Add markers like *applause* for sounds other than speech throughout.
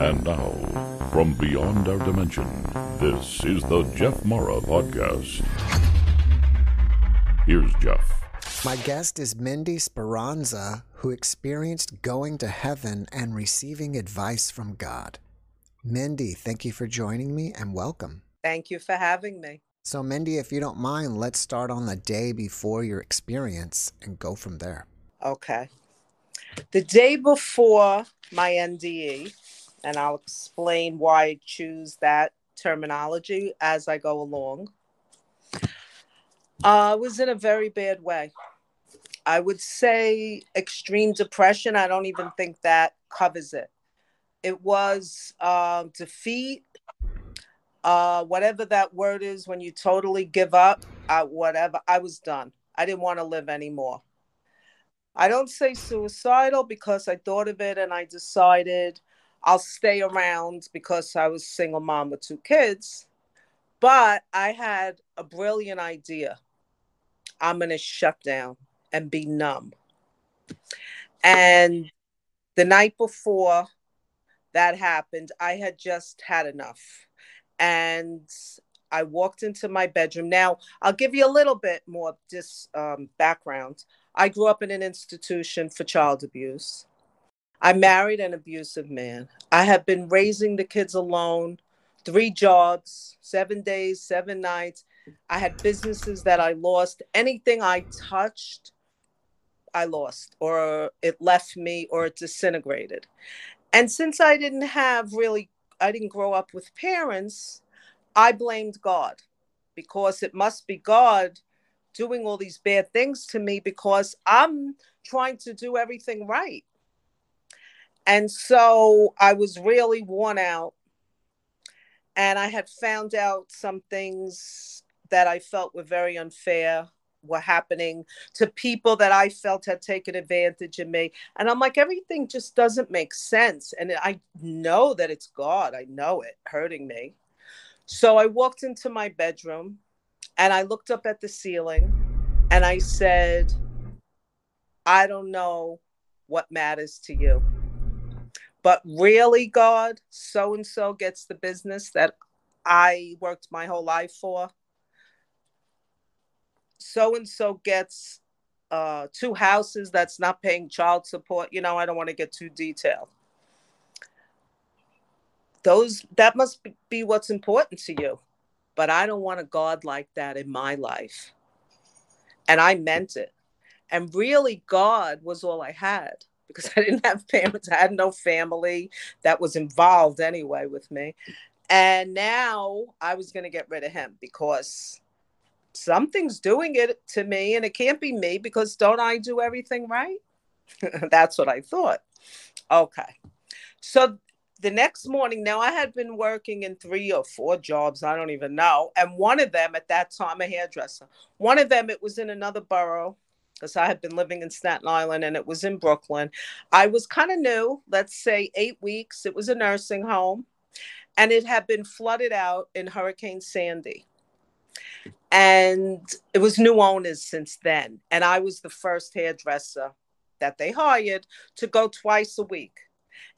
And now, from beyond our dimension, this is the Jeff Mara Podcast. Here's Jeff. My guest is Mindy Speranza, who experienced going to heaven and receiving advice from God. Mindy, thank you for joining me and welcome. Thank you for having me. So, Mindy, if you don't mind, let's start on the day before your experience and go from there. Okay. The day before my NDE, and I'll explain why I choose that terminology as I go along, I uh, was in a very bad way. I would say extreme depression. I don't even think that covers it. It was uh, defeat, uh, whatever that word is, when you totally give up, uh, whatever. I was done. I didn't want to live anymore. I don't say suicidal because I thought of it and I decided I'll stay around because I was single mom with two kids. But I had a brilliant idea. I'm going to shut down and be numb. And the night before that happened, I had just had enough. And I walked into my bedroom. Now, I'll give you a little bit more this um, background. I grew up in an institution for child abuse. I married an abusive man. I have been raising the kids alone, three jobs, seven days, seven nights. I had businesses that I lost. Anything I touched, I lost, or it left me, or it disintegrated. And since I didn't have really, I didn't grow up with parents, I blamed God because it must be God doing all these bad things to me because I'm trying to do everything right. And so I was really worn out. And I had found out some things that I felt were very unfair were happening to people that I felt had taken advantage of me. And I'm like, everything just doesn't make sense. And I know that it's God, I know it hurting me. So I walked into my bedroom and I looked up at the ceiling and I said, I don't know what matters to you. But really, God, so and so gets the business that I worked my whole life for. So and so gets uh, two houses that's not paying child support. You know, I don't want to get too detailed. Those that must be what's important to you but I don't want a God like that in my life. And I meant it. And really, God was all I had because I didn't have parents. I had no family that was involved anyway with me. And now I was going to get rid of him because something's doing it to me and it can't be me because don't I do everything right? *laughs* That's what I thought. Okay. So the next morning, now I had been working in three or four jobs, I don't even know. And one of them at that time, a hairdresser, one of them, it was in another borough because I had been living in Staten Island and it was in Brooklyn. I was kind of new, let's say eight weeks. It was a nursing home and it had been flooded out in Hurricane Sandy. And it was new owners since then. And I was the first hairdresser that they hired to go twice a week.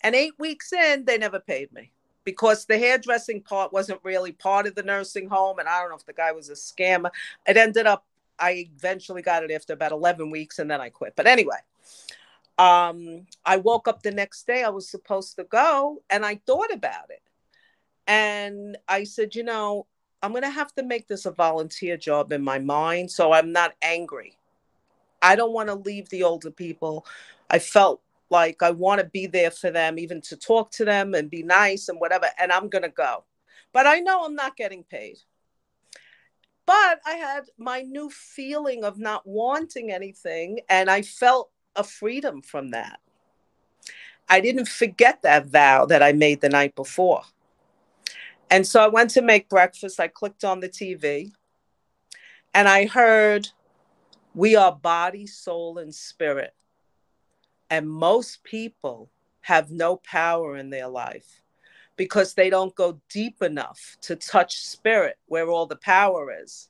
And eight weeks in, they never paid me because the hairdressing part wasn't really part of the nursing home. And I don't know if the guy was a scammer. It ended up, I eventually got it after about 11 weeks and then I quit. But anyway, um, I woke up the next day. I was supposed to go and I thought about it. And I said, you know, I'm going to have to make this a volunteer job in my mind so I'm not angry. I don't want to leave the older people. I felt like I want to be there for them, even to talk to them and be nice and whatever. And I'm going to go. But I know I'm not getting paid. But I had my new feeling of not wanting anything, and I felt a freedom from that. I didn't forget that vow that I made the night before. And so I went to make breakfast. I clicked on the TV and I heard, We are body, soul, and spirit. And most people have no power in their life because they don't go deep enough to touch spirit where all the power is.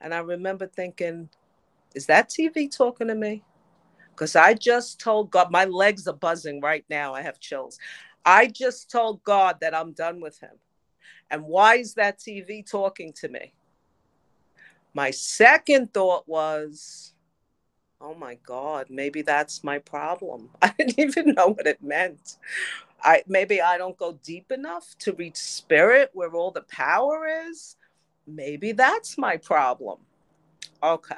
And I remember thinking, is that TV talking to me? because I just told God, my legs are buzzing right now. I have chills. I just told God that I'm done with him. And why is that TV talking to me? My second thought was, oh my God, maybe that's my problem. *laughs* I didn't even know what it meant. I maybe I don't go deep enough to reach spirit where all the power is. Maybe that's my problem. Okay.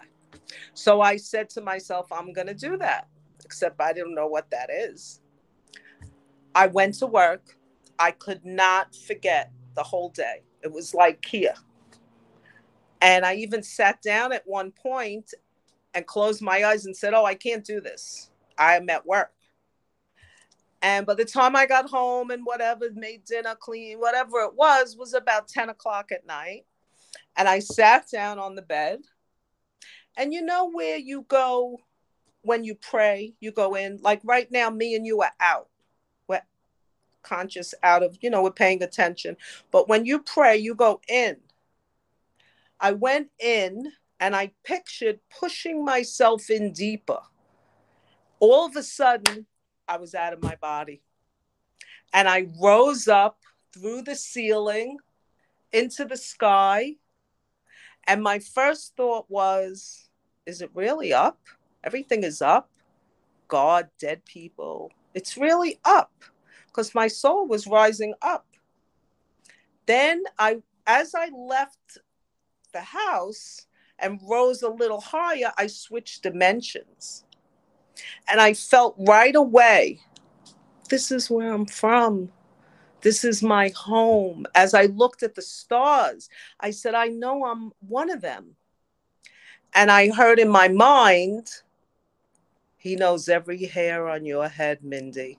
So I said to myself, I'm going to do that, except I didn't know what that is. I went to work. I could not forget the whole day. It was like Kia. And I even sat down at one point and closed my eyes and said, Oh, I can't do this. I'm at work. And by the time I got home and whatever, made dinner, clean, whatever it was, was about 10 o'clock at night. And I sat down on the bed. And you know where you go when you pray? You go in, like right now, me and you are out. We're conscious out of, you know, we're paying attention. But when you pray, you go in. I went in and I pictured pushing myself in deeper. All of a sudden, I was out of my body. And I rose up through the ceiling into the sky. And my first thought was, is it really up? Everything is up. God, dead people. It's really up because my soul was rising up. Then I, as I left the house and rose a little higher, I switched dimensions. And I felt right away this is where I'm from. This is my home. As I looked at the stars, I said, I know I'm one of them. And I heard in my mind, He knows every hair on your head, Mindy,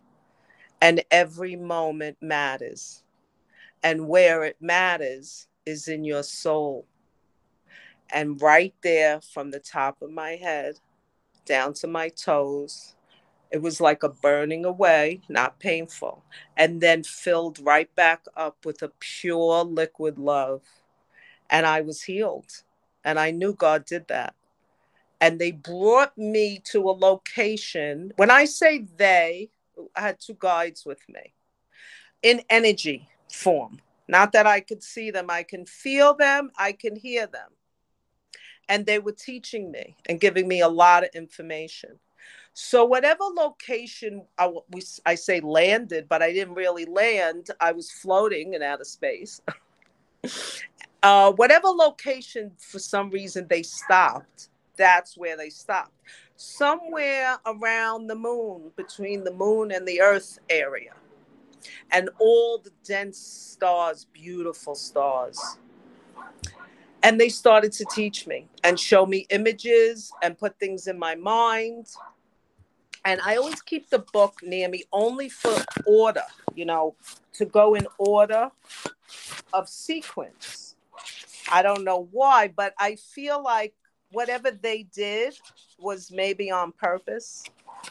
and every moment matters. And where it matters is in your soul. And right there from the top of my head, down to my toes. It was like a burning away, not painful, and then filled right back up with a pure liquid love. And I was healed. And I knew God did that. And they brought me to a location. When I say they, I had two guides with me in energy form. Not that I could see them, I can feel them, I can hear them and they were teaching me and giving me a lot of information. So whatever location I, we, I say landed, but I didn't really land. I was floating in outer space. *laughs* uh, whatever location, for some reason, they stopped. That's where they stopped. Somewhere around the moon, between the moon and the Earth area, and all the dense stars, beautiful stars and they started to teach me and show me images and put things in my mind. And i always keep the book near me only for order you know to go in order of sequence. I don't know why but i feel like whatever they did was maybe on purpose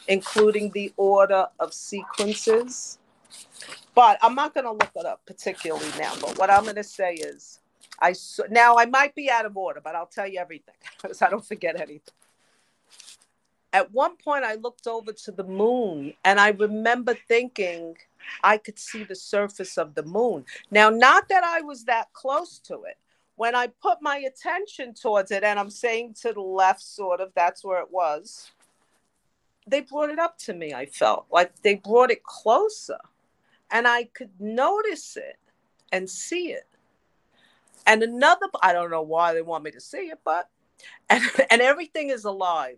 including the order of sequences. But i'm not going to look it up particularly now but what i'm going to say is I now I might be out of order, but I'll tell you everything *laughs* because I don't forget anything. At one point, I looked over to the moon and I remember thinking I could see the surface of the moon. Now, not that I was that close to it. When I put my attention towards it, and I'm saying to the left, sort of, that's where it was, they brought it up to me. I felt like they brought it closer and I could notice it and see it. And another, I don't know why they want me to see it, but and, *laughs* and everything is alive.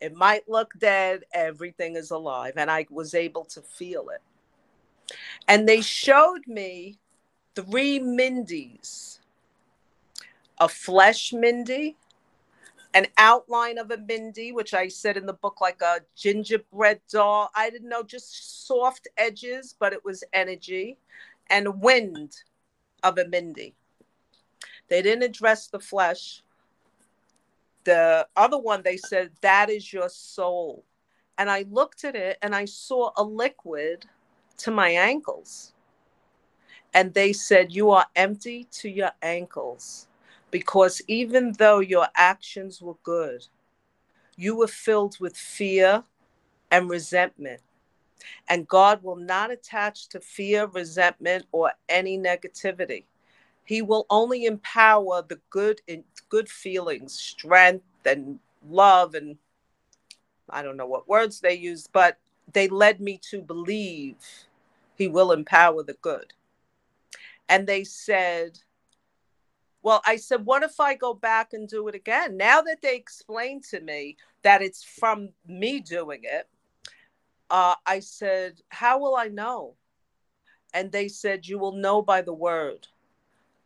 It might look dead, everything is alive. And I was able to feel it. And they showed me three Mindys a flesh Mindy, an outline of a Mindy, which I said in the book, like a gingerbread doll. I didn't know, just soft edges, but it was energy, and wind of a Mindy. They didn't address the flesh. The other one, they said, that is your soul. And I looked at it and I saw a liquid to my ankles. And they said, You are empty to your ankles because even though your actions were good, you were filled with fear and resentment. And God will not attach to fear, resentment, or any negativity. He will only empower the good good feelings, strength and love and I don't know what words they used, but they led me to believe he will empower the good. And they said, well, I said, what if I go back and do it again? Now that they explained to me that it's from me doing it, uh, I said, how will I know? And they said, you will know by the word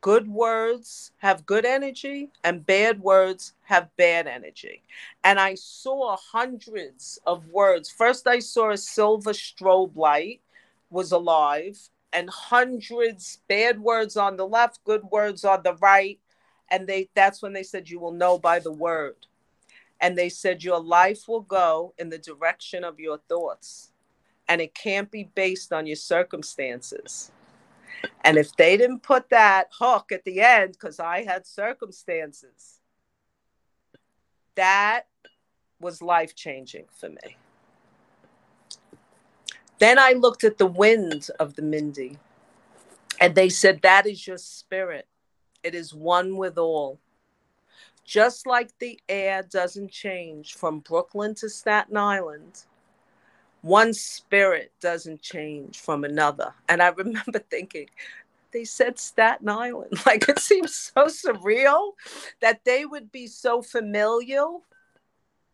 good words have good energy and bad words have bad energy. And I saw hundreds of words. First, I saw a silver strobe light was alive, and hundreds bad words on the left, good words on the right. And they that's when they said, You will know by the word. And they said, Your life will go in the direction of your thoughts. And it can't be based on your circumstances and if they didn't put that hook at the end, because I had circumstances, that was life changing for me. Then I looked at the wind of the Mindy, and they said, That is your spirit. It is one with all. Just like the air doesn't change from Brooklyn to Staten Island, one spirit doesn't change from another. And I remember *laughs* thinking, they said Staten Island. *laughs* Like it seems so surreal that they would be so familial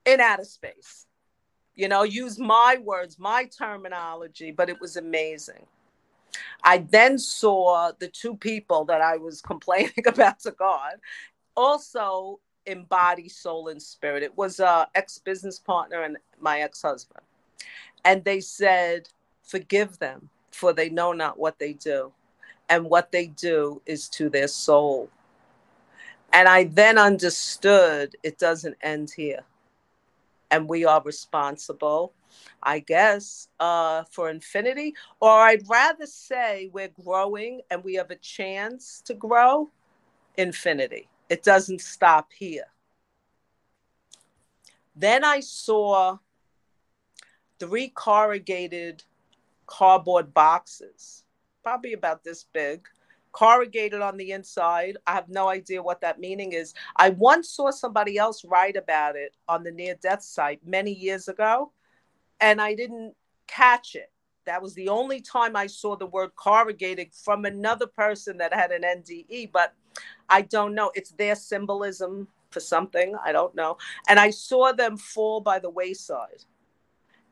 in outer space. You know, use my words, my terminology, but it was amazing. I then saw the two people that I was *laughs* complaining about to God also embody soul and spirit. It was a ex business partner and my ex husband. And they said, Forgive them, for they know not what they do. And what they do is to their soul. And I then understood it doesn't end here. And we are responsible, I guess, uh, for infinity. Or I'd rather say we're growing and we have a chance to grow infinity. It doesn't stop here. Then I saw three corrugated cardboard boxes, probably about this big, corrugated on the inside. I have no idea what that meaning is. I once saw somebody else write about it on the near death site many years ago, and I didn't catch it. That was the only time I saw the word corrugated from another person that had an NDE, but I don't know. It's their symbolism for something. I don't know. And I saw them fall by the wayside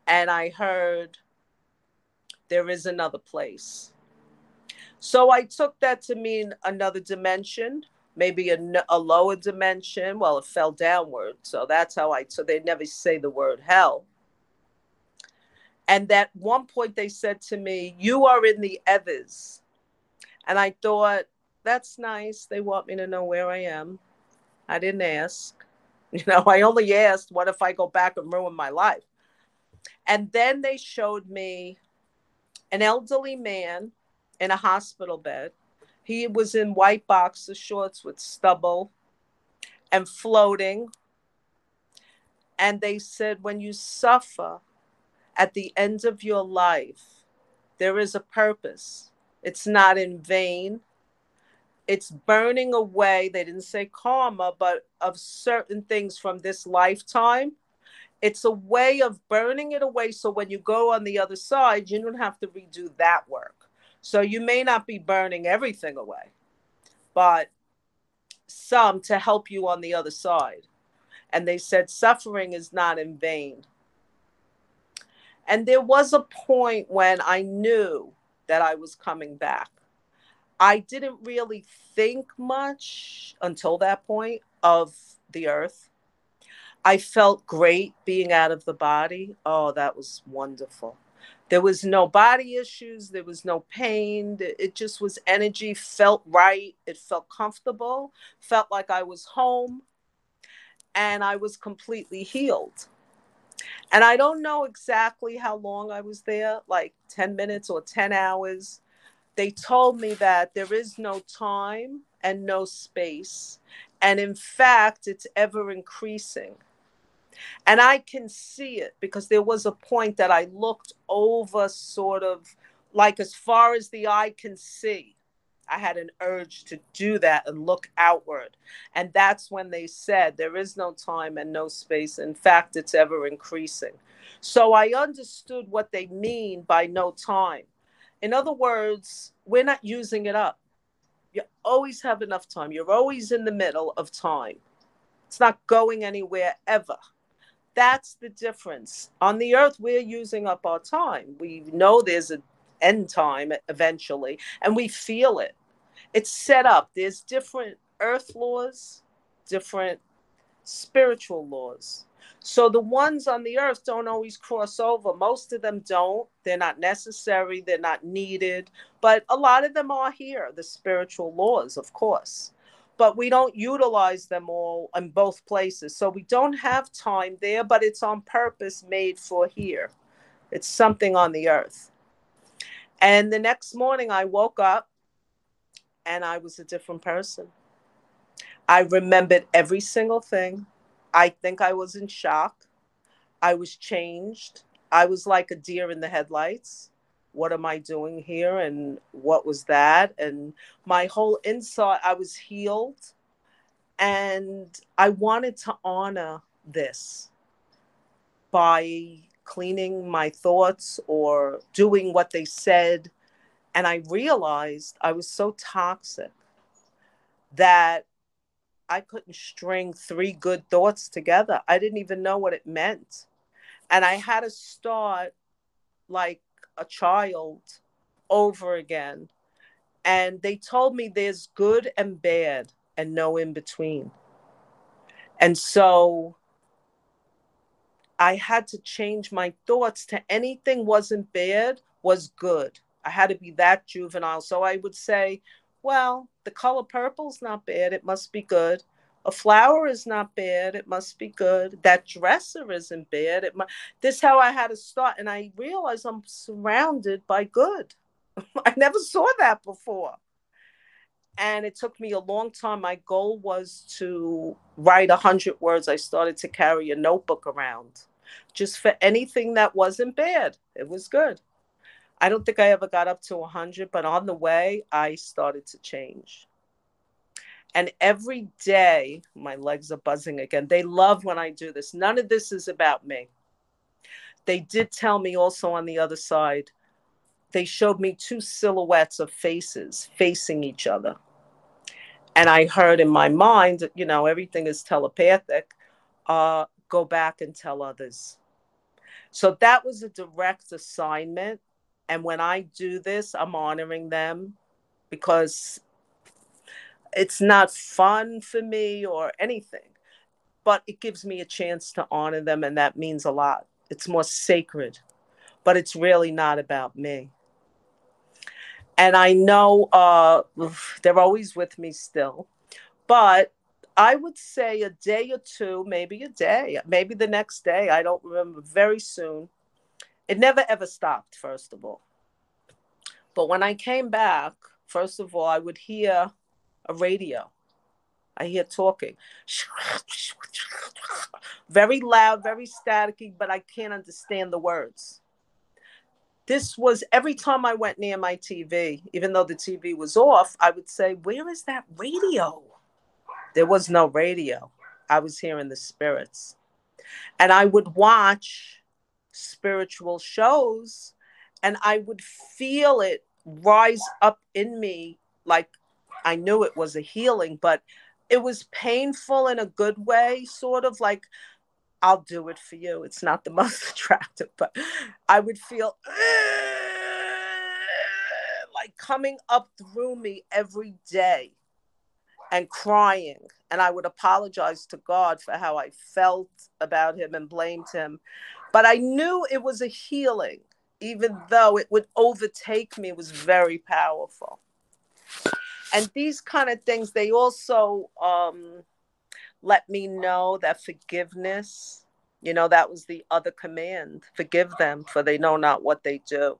and I heard there is another place. So I took that to mean another dimension, maybe a, a lower dimension. Well, it fell downward. So that's how I, so they never say the word hell. And at one point they said to me, You are in the others. And I thought, That's nice. They want me to know where I am. I didn't ask. *laughs* You know, I only asked, What if I go back and ruin my life? And then they showed me an elderly man in a hospital bed. He was in white boxer shorts with stubble and floating. And they said, when you suffer at the end of your life, there is a purpose. It's not in vain. It's burning away, they didn't say karma, but of certain things from this lifetime it's a way of burning it away so when you go on the other side you don't have to redo that work. So you may not be burning everything away but some to help you on the other side. And they said suffering is not in vain. And there was a point when i knew that i was coming back. I didn't really think much until that point of the earth I felt great being out of the body. Oh, that was wonderful. There was no body issues, there was no pain. It just was energy, felt right. It felt comfortable, felt like I was home, and I was completely healed. And I don't know exactly how long I was there, like 10 minutes or 10 hours. They told me that there is no time and no space. And in fact, it's ever increasing And I can see it because there was a point that I looked over, sort of like as far as the eye can see. I had an urge to do that and look outward. And that's when they said there is no time and no space. In fact, it's ever increasing. So I understood what they mean by no time. In other words, we're not using it up. You always have enough time. You're always in the middle of time. It's not going anywhere ever. That's the difference. On the earth, we're using up our time. We know there's an end time eventually, and we feel it. It's set up. There's different earth laws, different spiritual laws. So the ones on the earth don't always cross over. Most of them don't. They're not necessary, they're not needed. But a lot of them are here, the spiritual laws, of course. But we don't utilize them all in both places. So we don't have time there, but it's on purpose made for here. It's something on the earth. And the next morning I woke up and I was a different person. I remembered every single thing. I think I was in shock. I was changed. I was like a deer in the headlights. What am I doing here? And what was that? And my whole inside, I was healed. And I wanted to honor this by cleaning my thoughts or doing what they said. And I realized I was so toxic that I couldn't string three good thoughts together. I didn't even know what it meant. And I had to start like a child over again. And they told me there's good and bad and no in between. And so I had to change my thoughts to anything wasn't bad was good. I had to be that juvenile. So I would say, well, the color purple's not bad. It must be good. A flower is not bad. It must be good. That dresser isn't bad. It must, this how I had to start. And I realized I'm surrounded by good. *laughs* I never saw that before. And it took me a long time. My goal was to write a hundred words. I started to carry a notebook around just for anything that wasn't bad. It was good. I don't think I ever got up to 100, but on the way, I started to change. And every day, my legs are buzzing again. They love when I do this. None of this is about me. They did tell me also on the other side, they showed me two silhouettes of faces facing each other. And I heard in my mind, you know, everything is telepathic. Uh, go back and tell others. So that was a direct assignment and when I do this, I'm honoring them because it's not fun for me or anything, but it gives me a chance to honor them. And that means a lot. It's more sacred, but it's really not about me. And I know uh, they're always with me still, but I would say a day or two, maybe a day, maybe the next day. I don't remember very soon it never ever stopped, first of all. But when I came back, first of all, I would hear a radio. I hear talking. Very loud, very staticky, but I can't understand the words. This was every time I went near my TV, even though the TV was off, I would say, Where is that radio? There was no radio. I was hearing the spirits. And I would watch spiritual shows and I would feel it rise up in me like I knew it was a healing, but it was painful in a good way, sort of like I'll do it for you. It's not the *laughs* most attractive, but I would feel like coming up through me every day and crying. And I would apologize to God for how I felt about him and blamed him. But I knew it was a healing, even though it would overtake me, it was very powerful. And these kind of things, they also um, let me know that forgiveness, you know, that was the other command forgive them, for they know not what they do.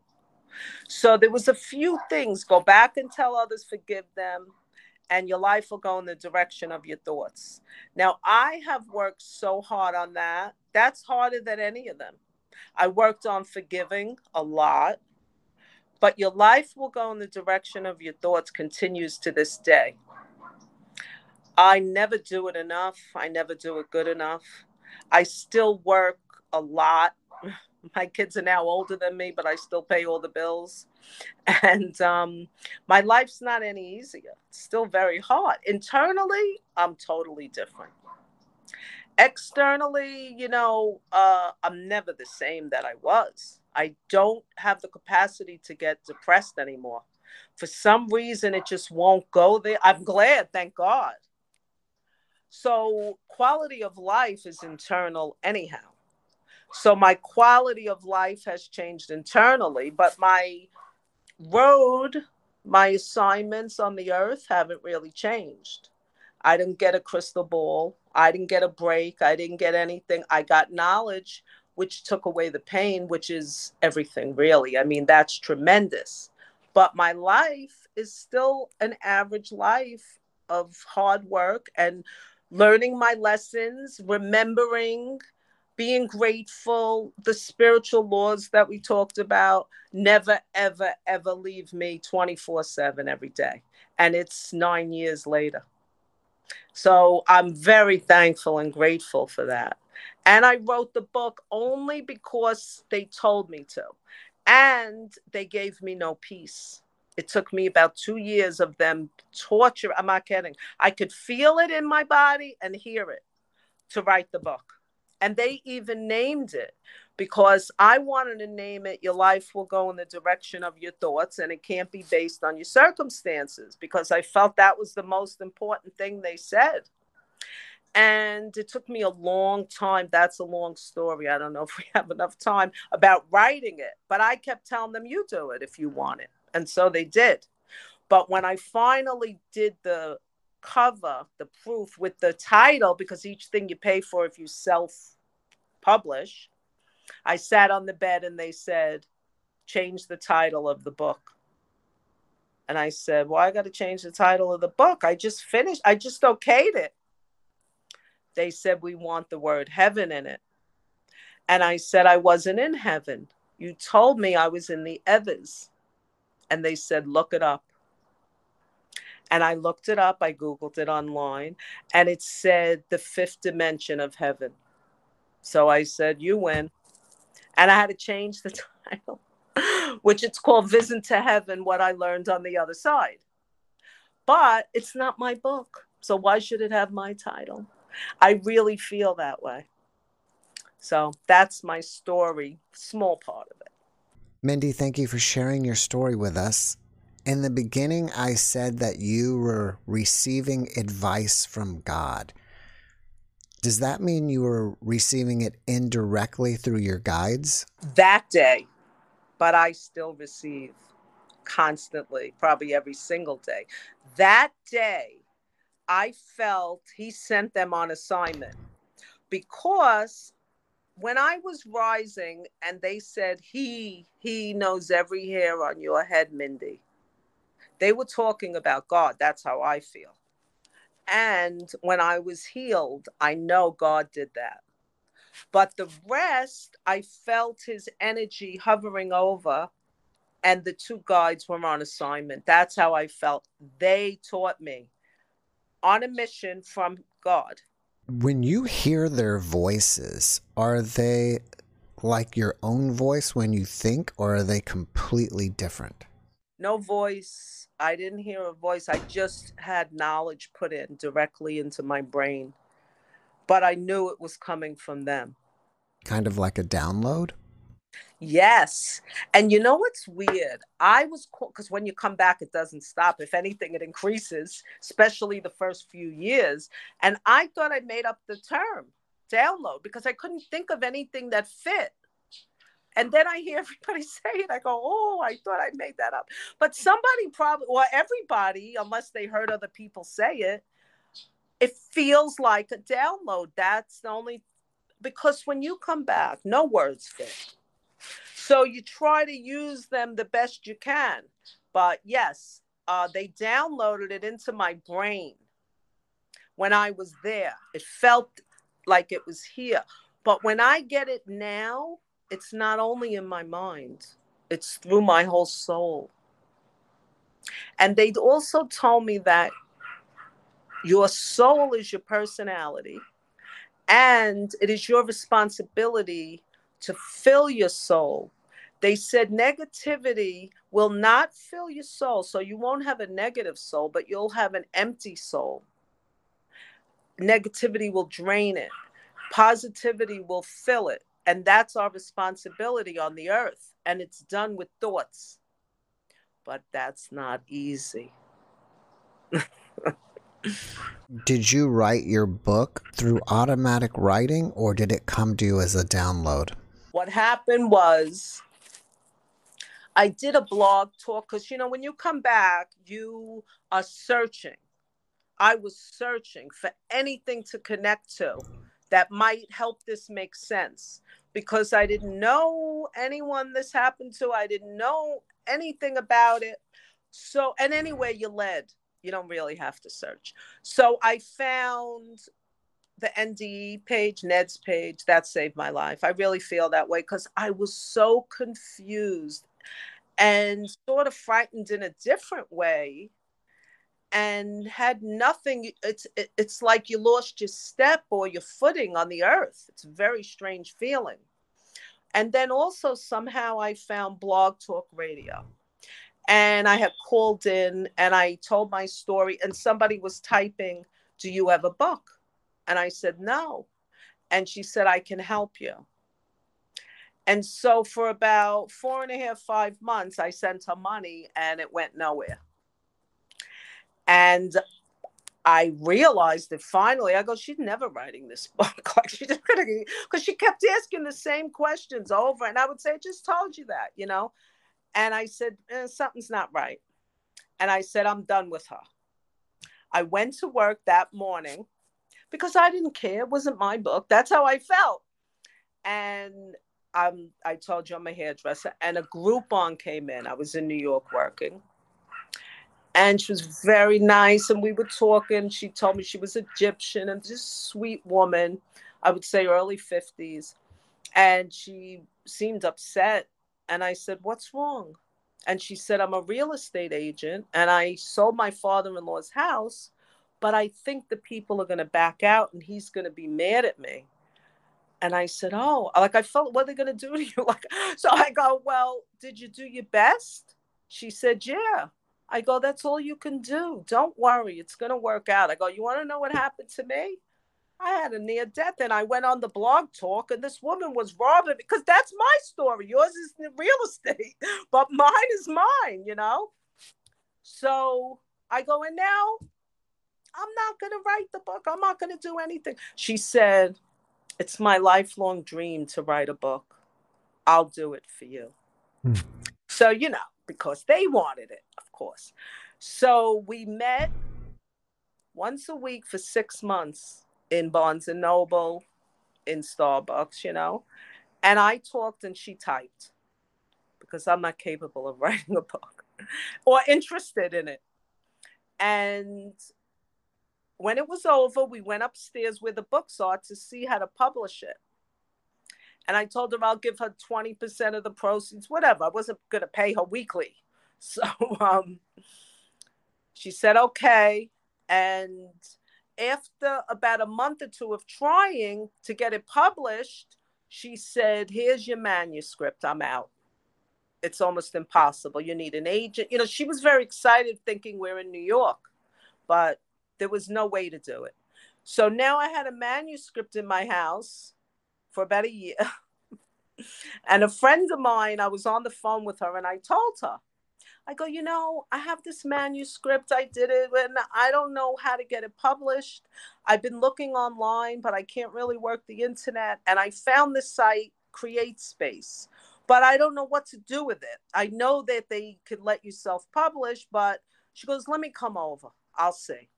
So there was a few things go back and tell others, forgive them, and your life will go in the direction of your thoughts. Now, I have worked so hard on that. That's harder than any of them. I worked on forgiving a lot, but your life will go in the direction of your thoughts continues to this day. I never do it enough. I never do it good enough. I still work a lot. *laughs* My kids are now older than me, but I still pay all the bills. And um, my life's not any easier. It's still very hard. Internally, I'm totally different. Externally, you know, uh, I'm never the same that I was. I don't have the capacity to get depressed anymore. For some reason, it just won't go there. I'm glad, thank God. So, quality of life is internal, anyhow. So, my quality of life has changed internally, but my road, my assignments on the earth haven't really changed. I didn't get a crystal ball. I didn't get a break. I didn't get anything. I got knowledge, which took away the pain, which is everything, really. I mean, that's tremendous. But my life is still an average life of hard work and learning my lessons, remembering, being grateful, the spiritual laws that we talked about never, ever, ever leave me 24 7 every day. And it's nine years later. So I'm very thankful and grateful for that. And I wrote the book only because they told me to. And they gave me no peace. It took me about two years of them torture. I'm not kidding. I could feel it in my body and hear it to write the book. And they even named it because I wanted to name it Your Life Will Go in the Direction of Your Thoughts, and it can't be based on your circumstances because I felt that was the most important thing they said. And it took me a long time. That's a long story. I don't know if we *laughs* have enough time about writing it, but I kept telling them, you do it if you want it. And so they did. But when I finally did the cover, the proof with the title, because each thing you pay for if you self publish, I sat on the bed and they said, change the title of the book. And I said, Well, I got to change the title of the book. I just finished, I just okayed it. They said, We want the word heaven in it. And I said, I wasn't in heaven. You told me I was in the ethers and they said, look it up. And I looked it up, I Googled it online, and it said the fifth dimension of heaven. So I said, You win. And I had to change the *laughs* title, which it's called Visit to Heaven What I Learned on the Other Side. But it's not my book. So why should it have my title? I really feel that way. So that's my story, small part of it. Mindy, thank you for sharing your story with us. In the beginning, I said that you were receiving advice from God. Does that mean you were receiving it indirectly through your guides? That day, but I still receive constantly, probably every single day. That day, I felt he sent them on assignment because when I was rising and they said he he knows every hair on your head, Mindy. They were talking about God. That's how I feel. And when I was healed, I know God did that. But the rest, I felt his energy hovering over, and the two guides were on assignment. That's how I felt. They taught me on a mission from God. When you hear their voices, are they like your own voice when you think, or are they completely different? No voice. I didn't hear a voice. I just had knowledge put in directly into my brain. But I knew it was coming from them. Kind of like a download? Yes. And you know what's weird? I was because when you come back, it doesn't stop. If anything, it increases, especially the first few years. And I thought I made up the term download because I couldn't think of anything that fit. And then I hear *laughs* everybody say it. I go, oh, I thought I made that up. But somebody probably, or everybody, unless they heard other people say it, it feels like a download. That's the only, because when you come back, no words fit so you try to use them the best you can. But yes, uh, they downloaded it into my brain when I was there. It felt like it was here. But when I get it now, it's not only in my mind, it's through my whole soul. And they also told me that your soul is your personality, and it is your responsibility to fill your soul. They said negativity will not fill your soul. So you won't have a negative soul, but you'll have an empty soul. Negativity will drain it, positivity will fill it. And that's our responsibility on the earth. And it's done with thoughts. But that's not easy. *laughs* did you write your book through automatic writing or did it come to you as a download? What happened was I did a blog talk because, you know, when you come back, you are searching. I was searching for anything to connect to that might help this make sense because I didn't know anyone this happened to. I didn't know anything about it. So, and anyway, you led you don't really have to search. So I found the NDE page, Ned's page, that saved my life. I really feel that way because I was so confused and sort of frightened in a different way and had nothing it's it's like you lost your step or your footing on the earth it's a very strange feeling and then also somehow i found blog talk radio and I had called in and I told my story, and somebody was typing, Do you have a book? And I said, No. And she said, I can help you. And so for about four and a half, five months, I sent her money and it went nowhere. And I realized that finally, I go, she's never writing this *laughs* book. like she's gonna, because she kept asking the same questions over. And I would say, I just told you that, you know? And I said, eh, something's not right. And I said, I'm done with her. I went to work that morning because I didn't care. It wasn't my book. That's how I felt. And um, I told you I'm a hairdresser, and a Groupon came in. I was in New York working. And she was very nice, and we were talking. She told me she was Egyptian and just sweet woman, I would say early 50s. And she seemed upset and I said, What's wrong? And she said, I'm a real estate agent and I sold my father in law's house, but I think the people are going to back out and he's going to be mad at me. And I said, Oh, like I felt, what are they going to do to *laughs* you? Like, so I go, Well, did you do your best? She said, Yeah. I go, That's all you can do. Don't worry. It's going to work out. I go, You want to know what happened to me? I had a near death and I went on the blog talk and this woman was robbing me because that's my story. Yours is the *laughs* real estate, but mine is mine, you know? So I go in now. I'm not going to write the book. I'm not going to do anything. She said, It's my lifelong dream to write a book. I'll do it for you. Hmm. So, you know, because they wanted it, of course. So we met once a week for six months in Barnes and Noble, in Starbucks, you know. And I talked and she typed because I'm not capable of *laughs* writing a book or interested in it. And when it was over, we went upstairs where the books are to see how to publish it. And I told her I'll give her 20% of the proceeds, whatever. I wasn't going to pay her weekly. *laughs* So um, she said, okay. And after about a month or two of trying to get it published, she said, Here's your manuscript. I'm out. It's almost impossible. You need an agent. You know, she was very excited thinking we're in New York, but there was no way to do it. So now I had a manuscript in my house for about a year. *laughs* and a friend of mine, I was on the phone with her and I told her, I go, you know, I have this manuscript. I did it and I don't know how to get it published. I've been looking online, but I can't really work the internet. And I found this site, CreateSpace, but I don't know what to do with it. I know that they could let you self publish, but she goes, let me come over. I'll see.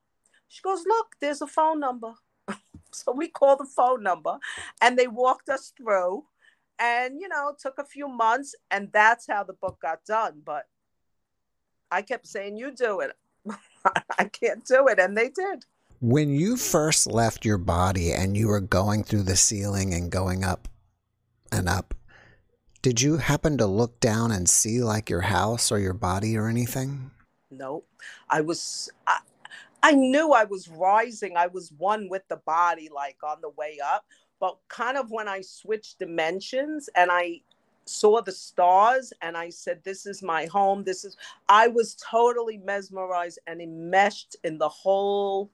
She goes, look, there's a phone number. *laughs* so we called the phone number and they walked us through and you know took a few months and that's how the book got done but I kept saying, You do it. *laughs* I can't do it. And they did. When you first left your body and you were going through the ceiling and going up and up, did you happen to look down and see like your house or your body or anything? No, I was, I, I knew I was rising. I was one with the body, like on the way up. But kind of when I switched dimensions and I saw the stars and I said, This is my home. This is, I was totally mesmerized and enmeshed in the whole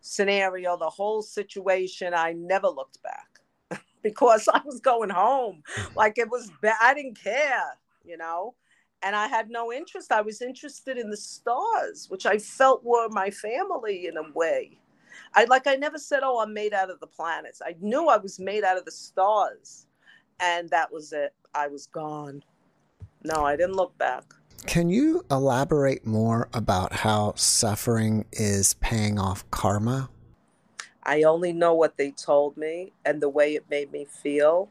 scenario, the whole situation. I never looked back *laughs* because I was going home. Mm-hmm. Like it was, bad. I didn't care, you know? And I had no interest. I was interested in the stars, which I felt were my family in a way. I like I never said, "Oh, I'm made out of the planets." I knew I was made out of the stars, and that was it. I was gone. No, I didn't look back. Can you elaborate more about how suffering is paying off karma? I only know what they told me and the way it made me feel.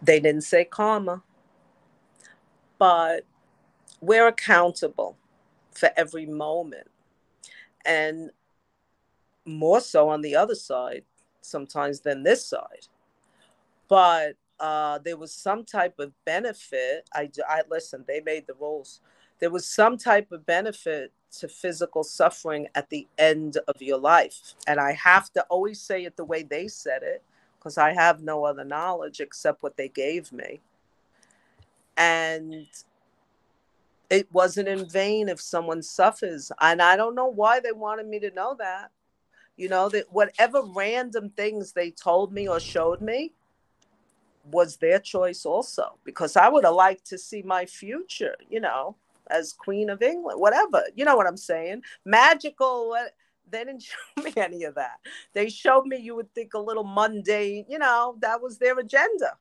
They didn't say karma, but we're accountable for every moment. And more so on the other side sometimes than this side. But uh, there was some type of benefit. I, I listen. They made the rules. There was some type of benefit to physical suffering at the end of your life, and I have to always say it the way they said it because I have no other knowledge except what they gave me. And it wasn't in vain if someone suffers, and I don't know why they wanted me to know that. You know that whatever random things they told me or showed me, was their choice also because I would have liked to see my future, you know, as Queen of England, whatever. You know what I'm saying? Magical. What, they didn't *laughs* show me any of that. They showed me, you would think, a little mundane, you know, that was their agenda.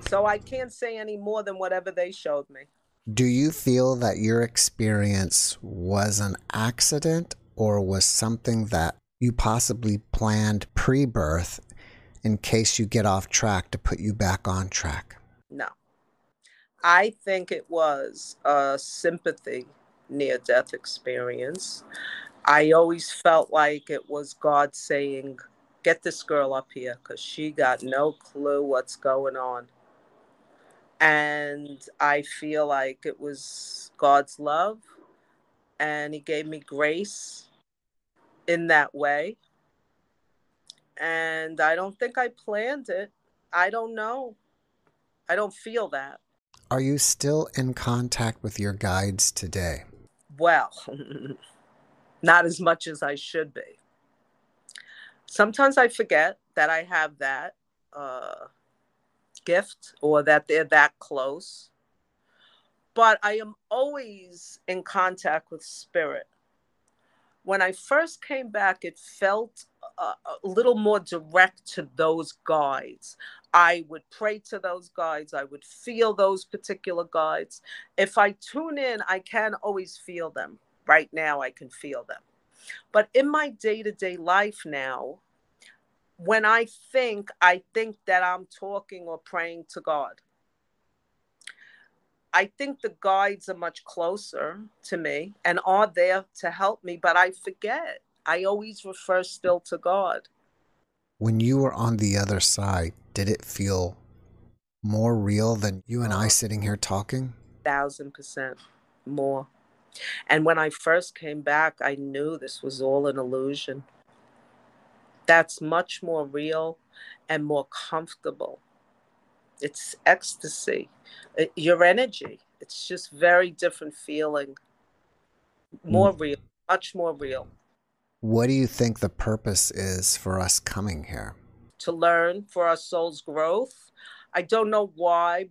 So I can't say any more than whatever they showed me. Do you feel that your experience was an accident or was something that you possibly planned pre birth in case you get off track to put you back on track? No. I think it was a sympathy near death experience. I always felt like it was God saying, Get this girl up here because she got no clue what's going on. And I feel like it was God's love, and He gave me grace in that way and I don't think I planned it. I don't know. I don't feel that. Are you still in contact with your guides today? Well, *laughs* not as much as I should be. Sometimes I forget that I have that uh, gift or that they're that close. But I am always in contact with spirit. When I first came back, it felt a, little more direct to those guides. I would pray to those guides. I would feel those particular guides. If I tune in, I can always feel them. Right now, I can feel them. But in my day to day life now, when I think, I think that I'm talking or praying to God. I think the guides are much closer to me and are there to help me, but I forget. I always refer still to God. When you were on the other side, did it feel more real than you and I uh-huh. sitting here talking? Thousand percent more. And when I first came back, I knew this was all an illusion. That's much more real and more comfortable. It's ecstasy, it, your energy. It's just very different feeling. More mm. real, much more real. What do you think the purpose is for us coming here? To learn for our soul's growth. I don't know why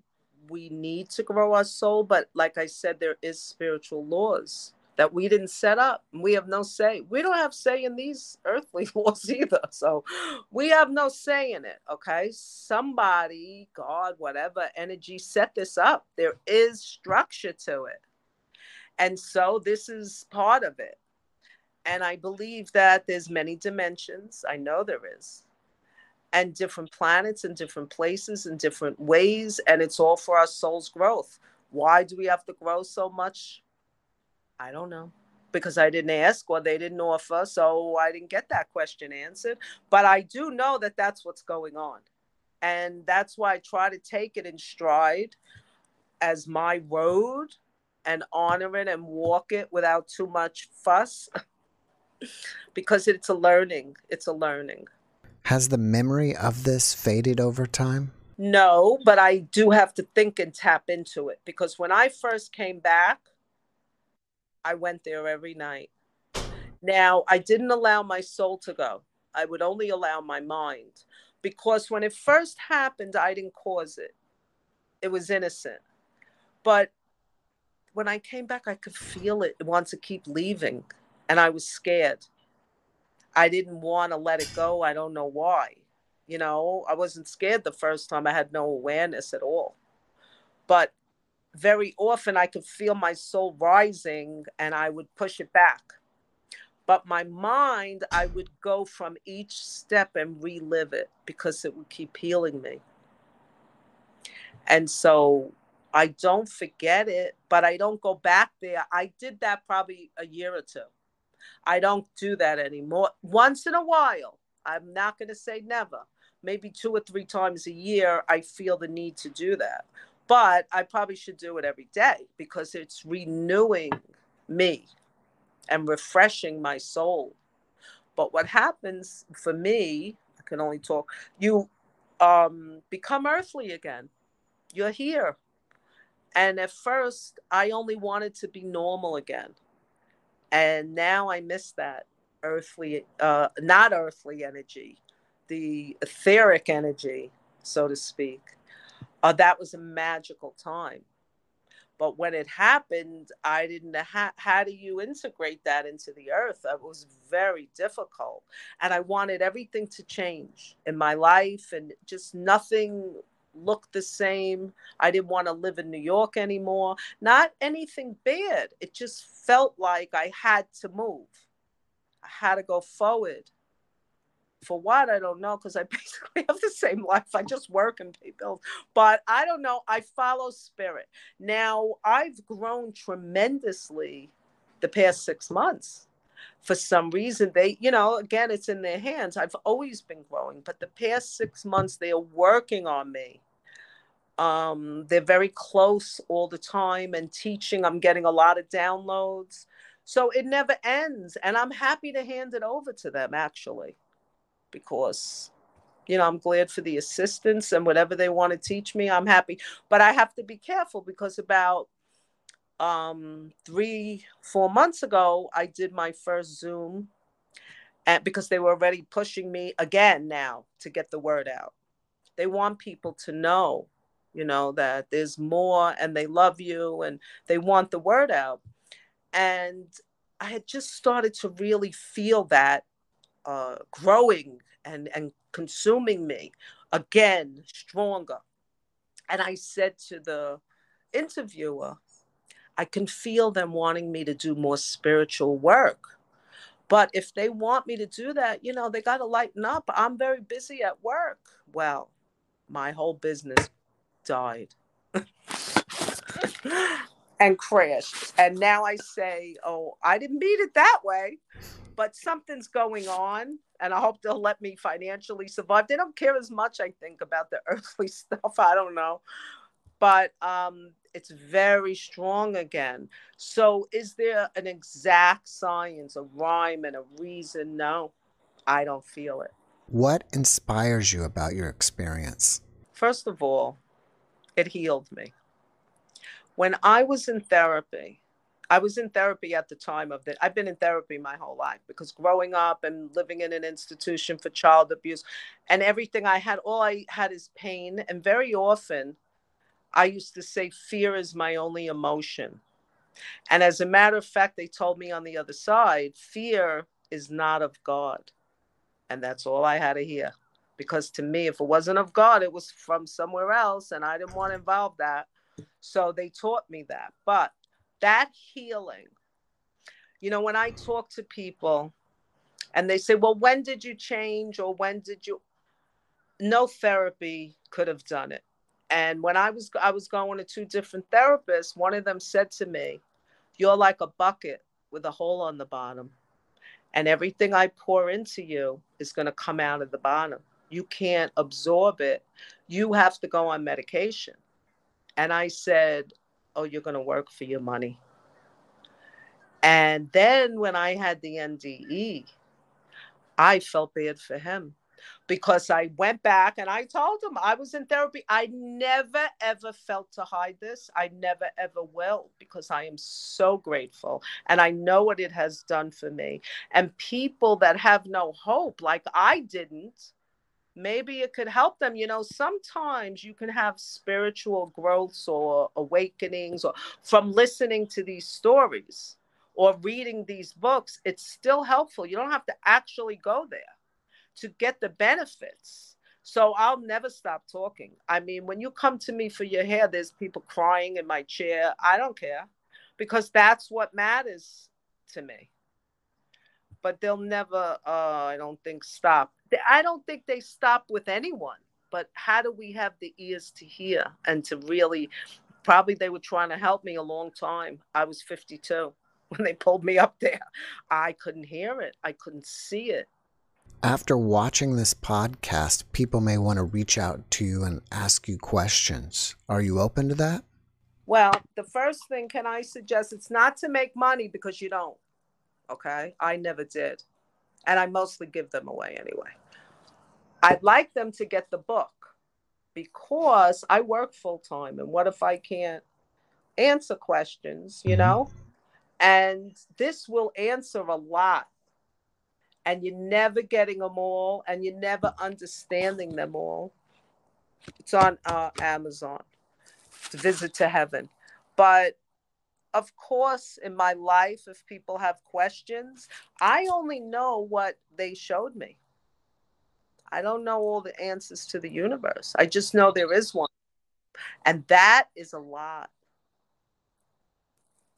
we need to grow our soul, but like I said, there is spiritual laws that we didn't set up. We have no say. We don't have say in these earthly *laughs* laws either. So we have no say in it. Okay. Somebody, God, whatever energy set this up. There is structure to it. And so this is part of it and i believe that there's many dimensions i know there is and different planets and different places and different ways and it's all for our soul's growth Why do we have to grow so much? I don't know because I didn't ask or they didn't offer. So I didn't get that question answered. But I do know that that's what's going on. And that's why I try to take it in stride as my road and honor it and walk it without too much fuss *laughs* because it's a learning. It's a learning. Has the memory of this faded over time? No, but I do have to think and tap into it because when I first came back, I went there every night. Now, I didn't allow my soul to go. I would only allow my mind because when it first happened, I didn't cause it. It was innocent. But when I came back, I could feel it, it wants to keep leaving. And I was scared. I didn't want to let it go. I don't know why. You know, I wasn't scared the first time. I had no awareness at all. But very often I could feel my soul rising and I would push it back. But my mind, I would go from each step and relive it because it would keep healing me. And so I don't forget it, but I don't go back there. I did that probably a year or two. I don't do that anymore. Once in a while, I'm not going to say never. Maybe two or three times a year, I feel the need to do that but I probably should do it every day because it's renewing me and refreshing my soul. But what happens for me, I can only talk, you um, become earthly again. You're here. And at first, I only wanted to be normal again. And now I miss that earthly, uh, not earthly energy, the etheric energy, so to speak uh, that was a magical time. But when it happened, I didn't know how, how do you integrate that into the earth? It was very difficult. And I wanted everything to change in my life and just nothing looked the same. I didn't want to live in New York anymore. Not anything bad. It just felt like I had to move. I had to go forward for what I don't know because I *laughs* basically have the same life. I just work and pay bills, but I don't know. I follow spirit. Now I've grown tremendously the past six months. For some reason, they, you know, again, it's in their hands. I've always been growing, but the past six months, they are working on me. Um, they're very close all the time and teaching. I'm getting a lot of downloads. So it never ends. And I'm happy to hand it over to them, actually because you know i'm glad for the assistance and whatever they want to teach me i'm happy. But i have to be careful because about um three four months ago i did my first zoom and because they were already pushing me again now to get the word out. They want people to know you know that there's more and they love you and they want the word out. And i had just started to really feel that uh, growing and, and consuming me again stronger. And I said to the interviewer, I can feel them wanting me to do more spiritual work. But if they want me to do that, you know, they got to lighten up. I'm very busy at work. Well, my whole business died *laughs* and crashed. And now I say, oh, I didn't mean it that way but something's going on and I hope they'll let me financially survive. They don't care as much, I think, about the *laughs* earthly stuff. I don't know. But um, it's very strong again. So, is there an exact science, a rhyme, and a reason? No, I don't feel it. What inspires you about your experience? First of all, it healed me. When I was in therapy, I was in therapy at the time of that. I've been in therapy my whole life because growing up and living in an institution for child abuse and everything I had, all I had is pain. And very often I used to say, fear is my only emotion. And as a matter of fact, they told me on the other side, fear is not of God. And that's all I had to hear. Because to me, if it wasn't of God, it was from somewhere else. And I didn't want to involve that. So they taught me that. But that healing you know when i talk to people and they say well when did you change or when did you no therapy could have done it And when I was I was going to two different therapists, one of them said to me, "You're like a bucket with a hole on the bottom, and everything I pour into you is going to come out of the bottom. You can't absorb it. You have to go on medication." And I said, "Oh, you're going to work for your money." And then when I had the NDE, I felt bad for him because I went back and I told him I was in therapy. I never ever felt to hide this. I never ever will because I am so grateful and I know what it has done for me. And people that have no hope, like I didn't, maybe it could help them. You know, sometimes you can have spiritual growths or awakenings or from listening to these stories or reading these books. It's still helpful. You don't have to actually go there to get the benefits. So I'll never stop talking. I mean, when you come to me for your hair, there's people crying in my chair. I don't care because that's what matters to me. But they'll never, uh, I don't think, stop. I don't think they stop with anyone. But how do we have the ears to hear and to really? Probably they were trying to help me a long time. I was 52 *laughs* when they pulled me up there. I couldn't hear it, I couldn't see it. After watching this podcast, people may want to reach out to you and ask you questions. Are you open to that? Well, the first thing can I suggest it's not to make money because you don't. Okay? I never did. And I mostly give them away anyway. I'd like them to get the book because I work full time. And what if I can't answer questions, you mm-hmm. know? And this will answer a lot and you're never getting them all and you're never understanding them all. It's on uh, Amazon, Visit to Heaven. But of course, in my life, if people have questions, I only know what they showed me. I don't know all the answers to the universe. I just know there is one. And that is a lot.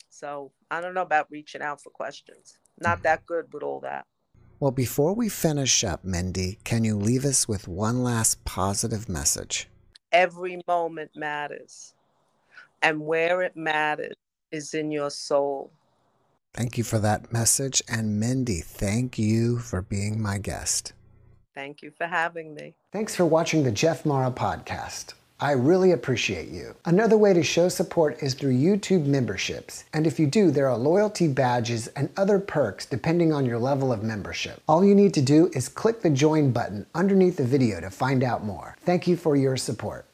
So I don't know about reaching out for questions. Not hmm. that good with all that. Well, before we finish up, Mindy, can you leave us with one last positive message? Every moment matters, and where it matters is in your soul. Thank you for that message. And Mindy, thank you for being my guest. Thank you for having me. Thanks for watching the Jeff Mara podcast. I really appreciate you. Another way to show support is through YouTube memberships. And if you do, there are loyalty badges and other perks depending on your level of membership. All you need to do is click the join button underneath the video to find out more. Thank you for your support.